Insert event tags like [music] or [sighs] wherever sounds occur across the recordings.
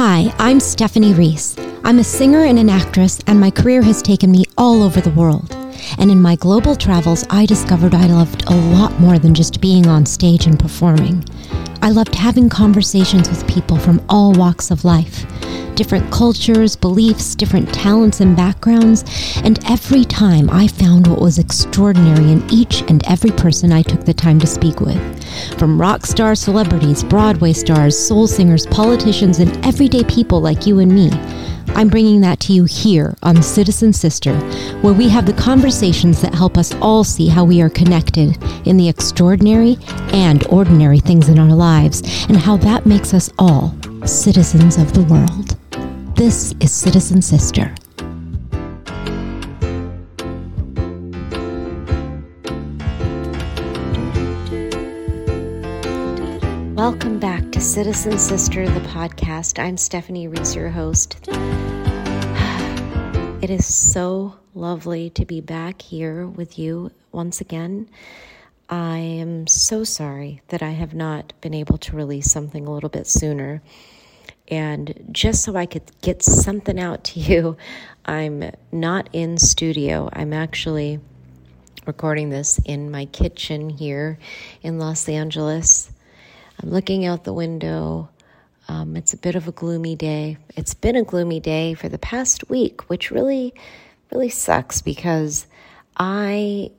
Hi, I'm Stephanie Reese. I'm a singer and an actress, and my career has taken me all over the world. And in my global travels, I discovered I loved a lot more than just being on stage and performing. I loved having conversations with people from all walks of life different cultures, beliefs, different talents and backgrounds, and every time I found what was extraordinary in each and every person I took the time to speak with. From rock star celebrities, Broadway stars, soul singers, politicians, and everyday people like you and me. I'm bringing that to you here on Citizen Sister, where we have the conversations that help us all see how we are connected in the extraordinary and ordinary things in our lives, and how that makes us all citizens of the world. This is Citizen Sister. Welcome back to Citizen Sister, the podcast. I'm Stephanie Reese, your host. [sighs] It is so lovely to be back here with you once again. I am so sorry that I have not been able to release something a little bit sooner. And just so I could get something out to you, [laughs] I'm not in studio. I'm actually recording this in my kitchen here in Los Angeles. I'm looking out the window. Um, it's a bit of a gloomy day. It's been a gloomy day for the past week, which really, really sucks because I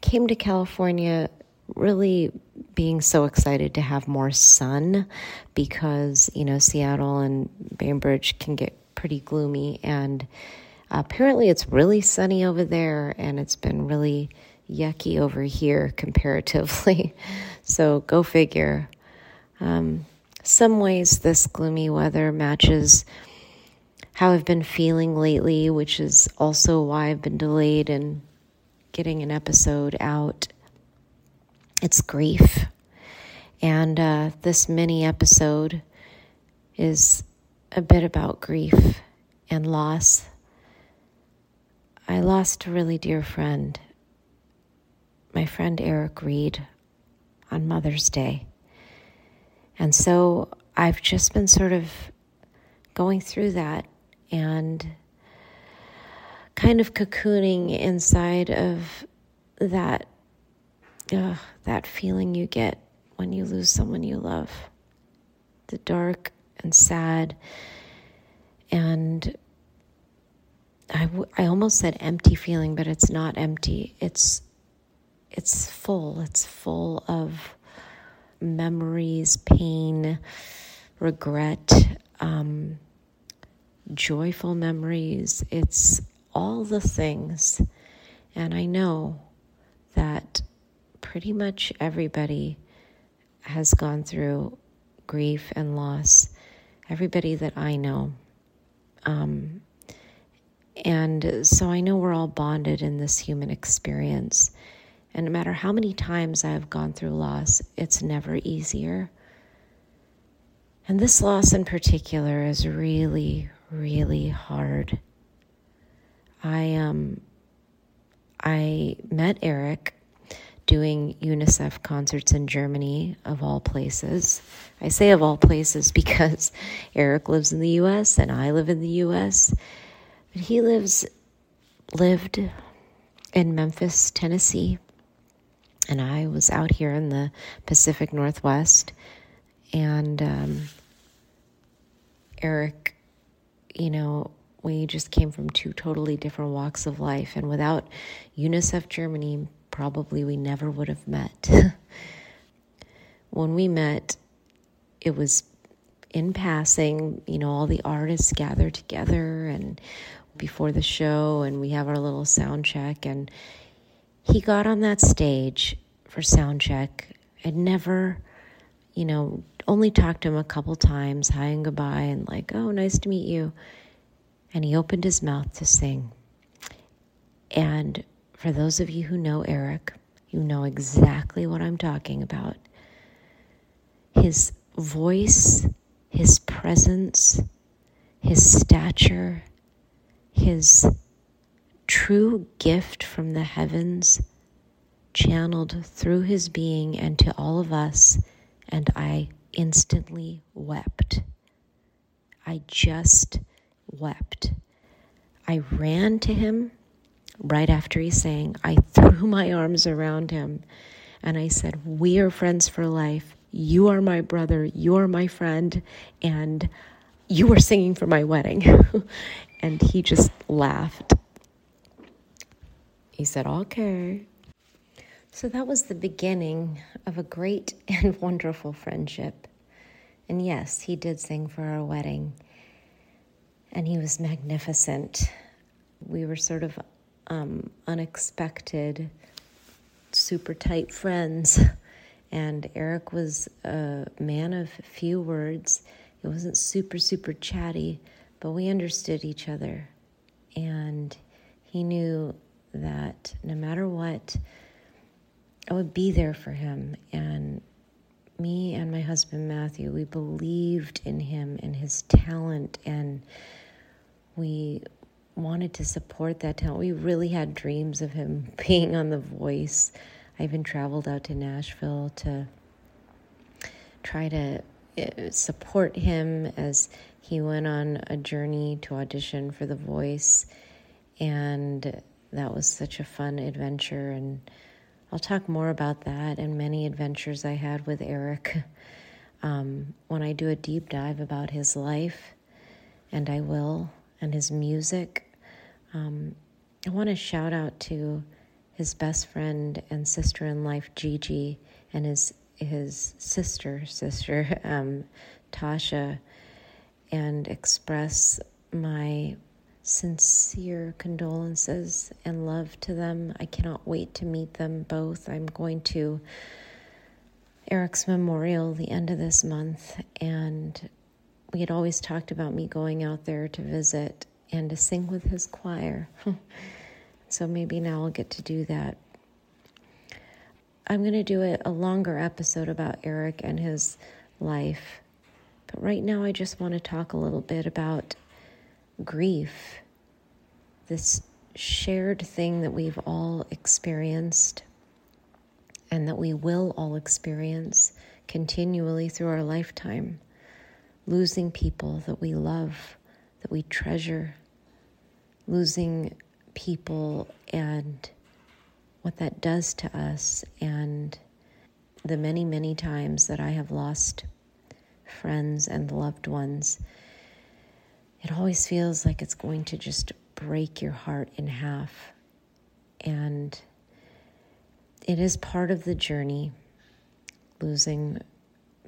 came to California really being so excited to have more sun because, you know, Seattle and Bainbridge can get pretty gloomy. And apparently it's really sunny over there and it's been really yucky over here [laughs] comparatively. so go figure. Um, some ways this gloomy weather matches how I've been feeling lately, which is also why I've been delayed in getting an episode out it's grief. And uh, this mini episode is a bit about grief and loss. I lost a really dear friend, my friend Eric Reed, on Mother's Day. And so I've just been sort of going through that and kind of cocooning inside of that uh, that feeling you get when you lose someone you love. The dark and sad and I, w- I almost said empty feeling, but it's not empty. It's it's full. It's full of memories, pain, regret, um, joyful memories. It's all the things. And I know that pretty much everybody has gone through grief and loss, everybody that I know. Um, and so I know we're all bonded in this human experience. And no matter how many times I've gone through loss, it's never easier. And this loss in particular is really, really hard. I um I met Eric doing UNICEF concerts in Germany, of all places. I say of all places [laughs] because Eric lives in the US and I live in the US. But he lives, lived in Memphis, Tennessee. And I was out here in the Pacific Northwest. And um, Eric, you know, we just came from two totally different walks of life. And without UNICEF Germany probably we never would have met. [laughs] when we met, it was in passing, you know, all the artists gather together and before the show, and we have our little sound check. And he got on that stage for sound check. I'd never, you know, only talked to him a couple times, hi and goodbye, and like, oh, nice to meet you. And he opened his mouth to sing. And for those of you who know Eric, you know exactly what I'm talking about. His voice, his presence, his stature, his true gift from the heavens channeled through his being and to all of us, and I instantly wept. I just wept. I ran to him right after he sang. I threw [laughs] my arms around him and I said, We are friends for life. You are my brother. You are my friend. And you were singing for my wedding. [laughs] and he just laughed. He said, Okay. So that was the beginning of a great [laughs] and wonderful friendship. And yes, he did sing for our wedding. And he was magnificent. We were sort of um, unexpected, super tight friends. And Eric was a man of few words. It wasn't super, super chatty, but we understood each other. And he knew that no matter what, I would be there for him. And me and my husband Matthew, we believed in him and his talent, and we wanted to support that talent. We really had dreams of him [laughs] being on The Voice. I even traveled out to Nashville to try to uh, support him as he went on a journey to audition for The Voice. And that was such a fun adventure. And I'll talk more about that and many adventures I had with Eric [laughs] um, when I do a deep dive about his life, and I will, and his music. Um, I want to shout out to his best friend and sister in life, Gigi, and his his sister, sister [laughs] um, Tasha, and express my sincere condolences and love to them. I cannot wait to meet them both. I'm going to Eric's memorial the end of this month, and we had always talked about me going out there to visit and to sing with his choir. [laughs] so maybe now I'll get to do that. I'm going to do a, a longer episode about Eric and his life. But right now, I just want to talk a little bit about grief, this shared thing that we've all experienced and that we will all experience continually through our lifetime. Losing people that we love, that we treasure, losing people and what that does to us, and the many, many times that I have lost friends and loved ones it always feels like it's going to just break your heart in half. And it is part of the journey, losing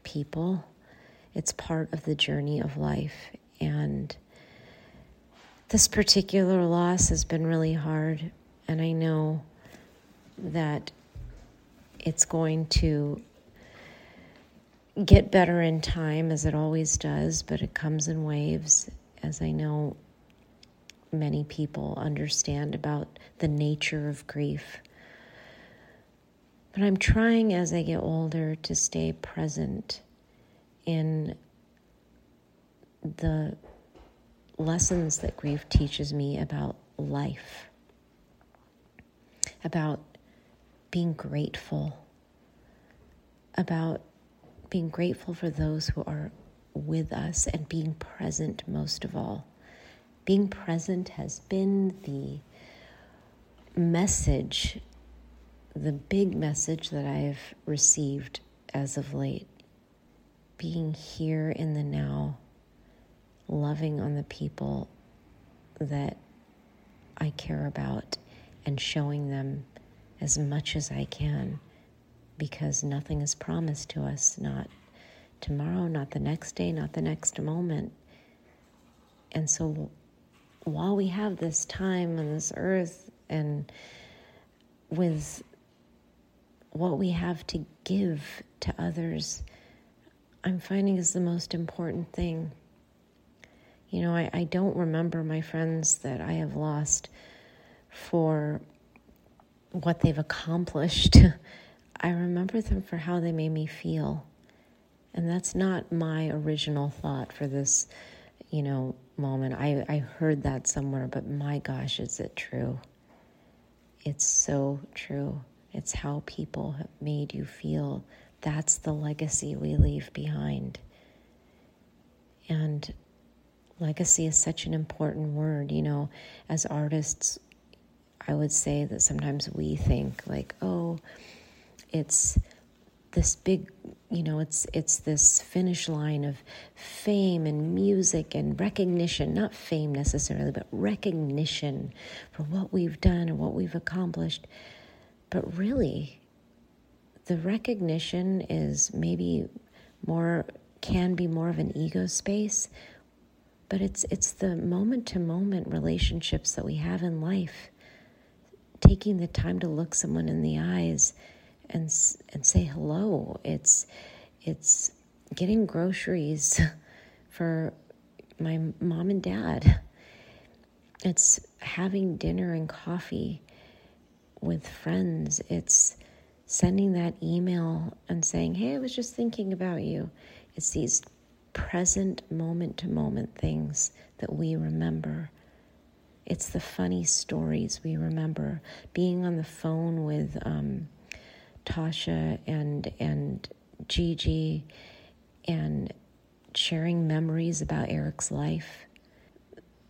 people. It's part of the journey of life. And this particular loss has been really hard. And I know that it's going to get better in time, as it always does, but it comes in waves as I know many people understand about the nature of grief. But I'm trying as I get older to stay present in the lessons that grief teaches me about life, about being grateful, about being grateful for those who are with us and being present most of all. Being present has been the message, the big message that I've received as of late. Being here in the now, loving on the people that I care about, and showing them as much as I can because nothing is promised to us, not tomorrow, not the next day, not the next moment. And so while we have this time on this earth and with what we have to give to others, I'm finding is the most important thing. You know, I, I don't remember my friends that I have lost for what they've accomplished. [laughs] I remember them for how they made me feel. And that's not my original thought for this, you know, moment. I, I heard that somewhere, but my gosh, is it true? It's so true. It's how people have made you feel. That's the legacy we leave behind. And legacy is such an important word. You know, as artists, I would say that sometimes we think like, oh, it's this big you know it's it's this finish line of fame and music and recognition not fame necessarily but recognition for what we've done and what we've accomplished but really the recognition is maybe more can be more of an ego space but it's it's the moment to moment relationships that we have in life taking the time to look someone in the eyes and and say hello. It's it's getting groceries [laughs] for my mom and dad. It's having dinner and coffee with friends. It's sending that email and saying, "Hey, I was just thinking about you." It's these present moment to moment things that we remember. It's the funny stories we remember. Being on the phone with um, Tasha and and Gigi and sharing memories about Eric's life.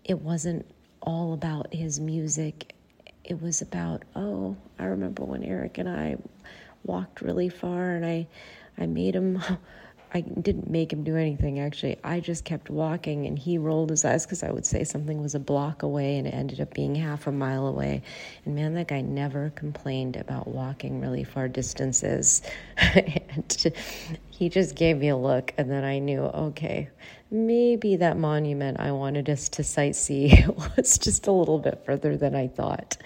It wasn't all about his music. It was about, oh, I remember when Eric and I walked really far and I I made him [laughs] I didn't make him do anything actually. I just kept walking and he rolled his eyes because I would say something was a block away and it ended up being half a mile away. And man, that guy never complained about walking really far distances. [laughs] and he just gave me a look and then I knew, okay, maybe that monument I wanted us to sightsee [laughs] was just a little bit further than I thought.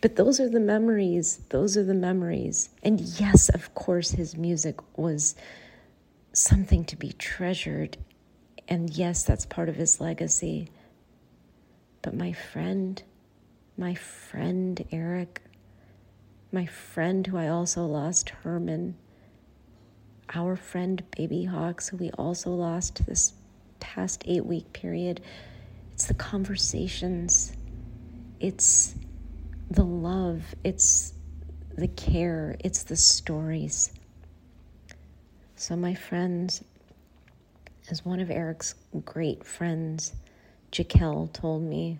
But those are the memories. Those are the memories. And yes, of course, his music was something to be treasured. And yes, that's part of his legacy. But my friend, my friend Eric, my friend who I also lost, Herman, our friend Baby Hawks, who we also lost this past eight week period, it's the conversations, it's the love, it's the care, it's the stories. So, my friends, as one of Eric's great friends, Jaquel, told me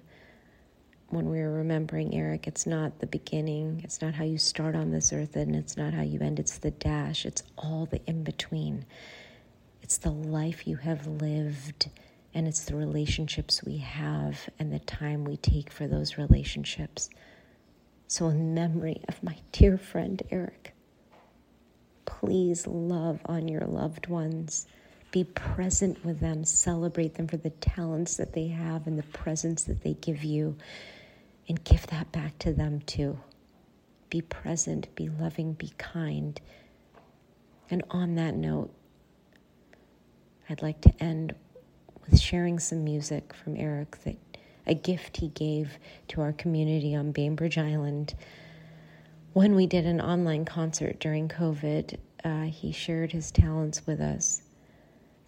when we were remembering Eric, it's not the beginning, it's not how you start on this earth, and it's not how you end, it's the dash, it's all the in between. It's the life you have lived, and it's the relationships we have, and the time we take for those relationships. So, in memory of my dear friend Eric, Please love on your loved ones. Be present with them. Celebrate them for the talents that they have and the presence that they give you. And give that back to them too. Be present, be loving, be kind. And on that note, I'd like to end with sharing some music from Eric that a gift he gave to our community on Bainbridge Island when we did an online concert during COVID, uh, he shared his talents with us.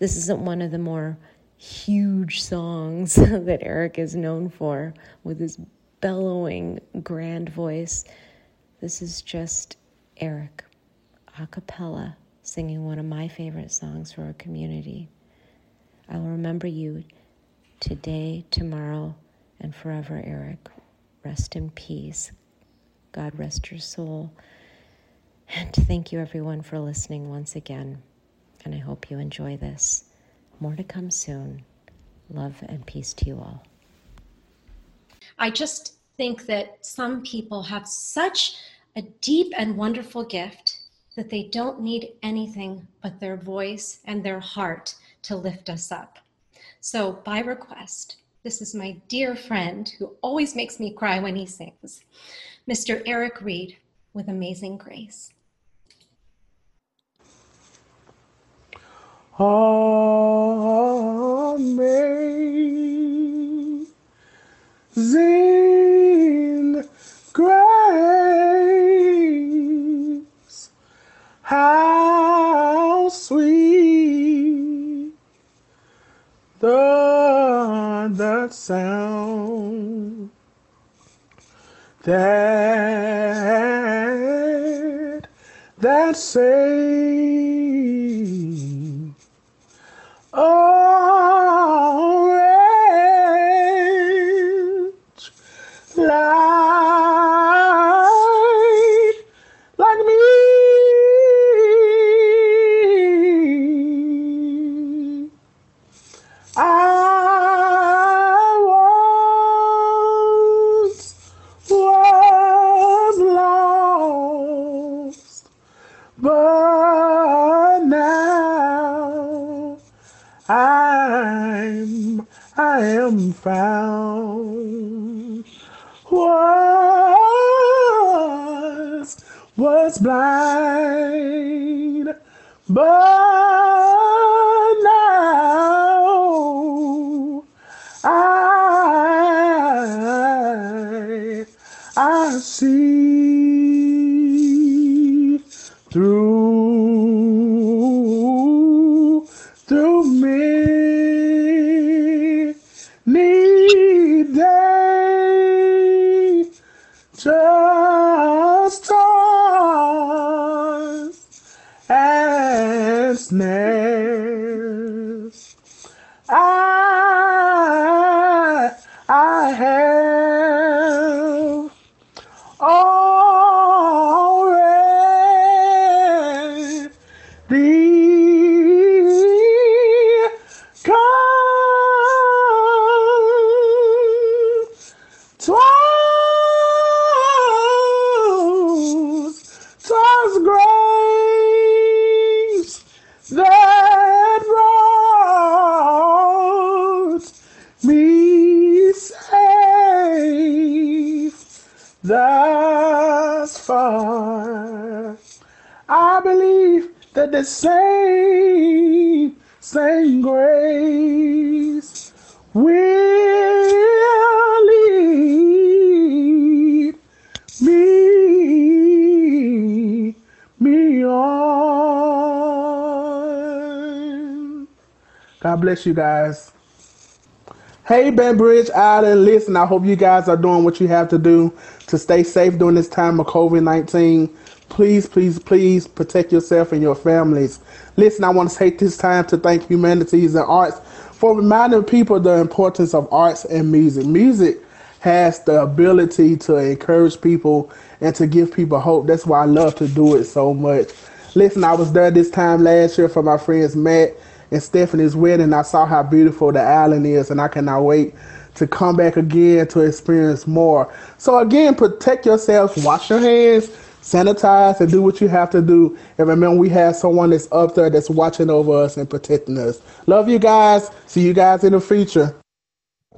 This isn't one of the more huge songs [laughs] that Eric is known for with his bellowing, grand voice. This is just Eric a cappella singing one of my favorite songs for our community. I will remember you today, tomorrow, and forever, Eric. Rest in peace. God rest your soul. And thank you, everyone, for listening once again. And I hope you enjoy this. More to come soon. Love and peace to you all. I just think that some people have such a deep and wonderful gift that they don't need anything but their voice and their heart to lift us up. So, by request, this is my dear friend who always makes me cry when he sings. Mr. Eric Reed with Amazing Grace. Amazing grace, how sound that that saved. I see through I believe that the same, same grace will lead me, me on. God bless you guys. Hey, Bainbridge Island, listen, I hope you guys are doing what you have to do to stay safe during this time of COVID 19. Please, please, please protect yourself and your families. Listen, I want to take this time to thank Humanities and Arts for reminding people the importance of arts and music. Music has the ability to encourage people and to give people hope. That's why I love to do it so much. Listen, I was there this time last year for my friends Matt and Stephanie's wedding. I saw how beautiful the island is, and I cannot wait to come back again to experience more. So, again, protect yourselves, wash your hands, sanitize, and do what you have to do. And remember, we have someone that's up there that's watching over us and protecting us. Love you guys. See you guys in the future.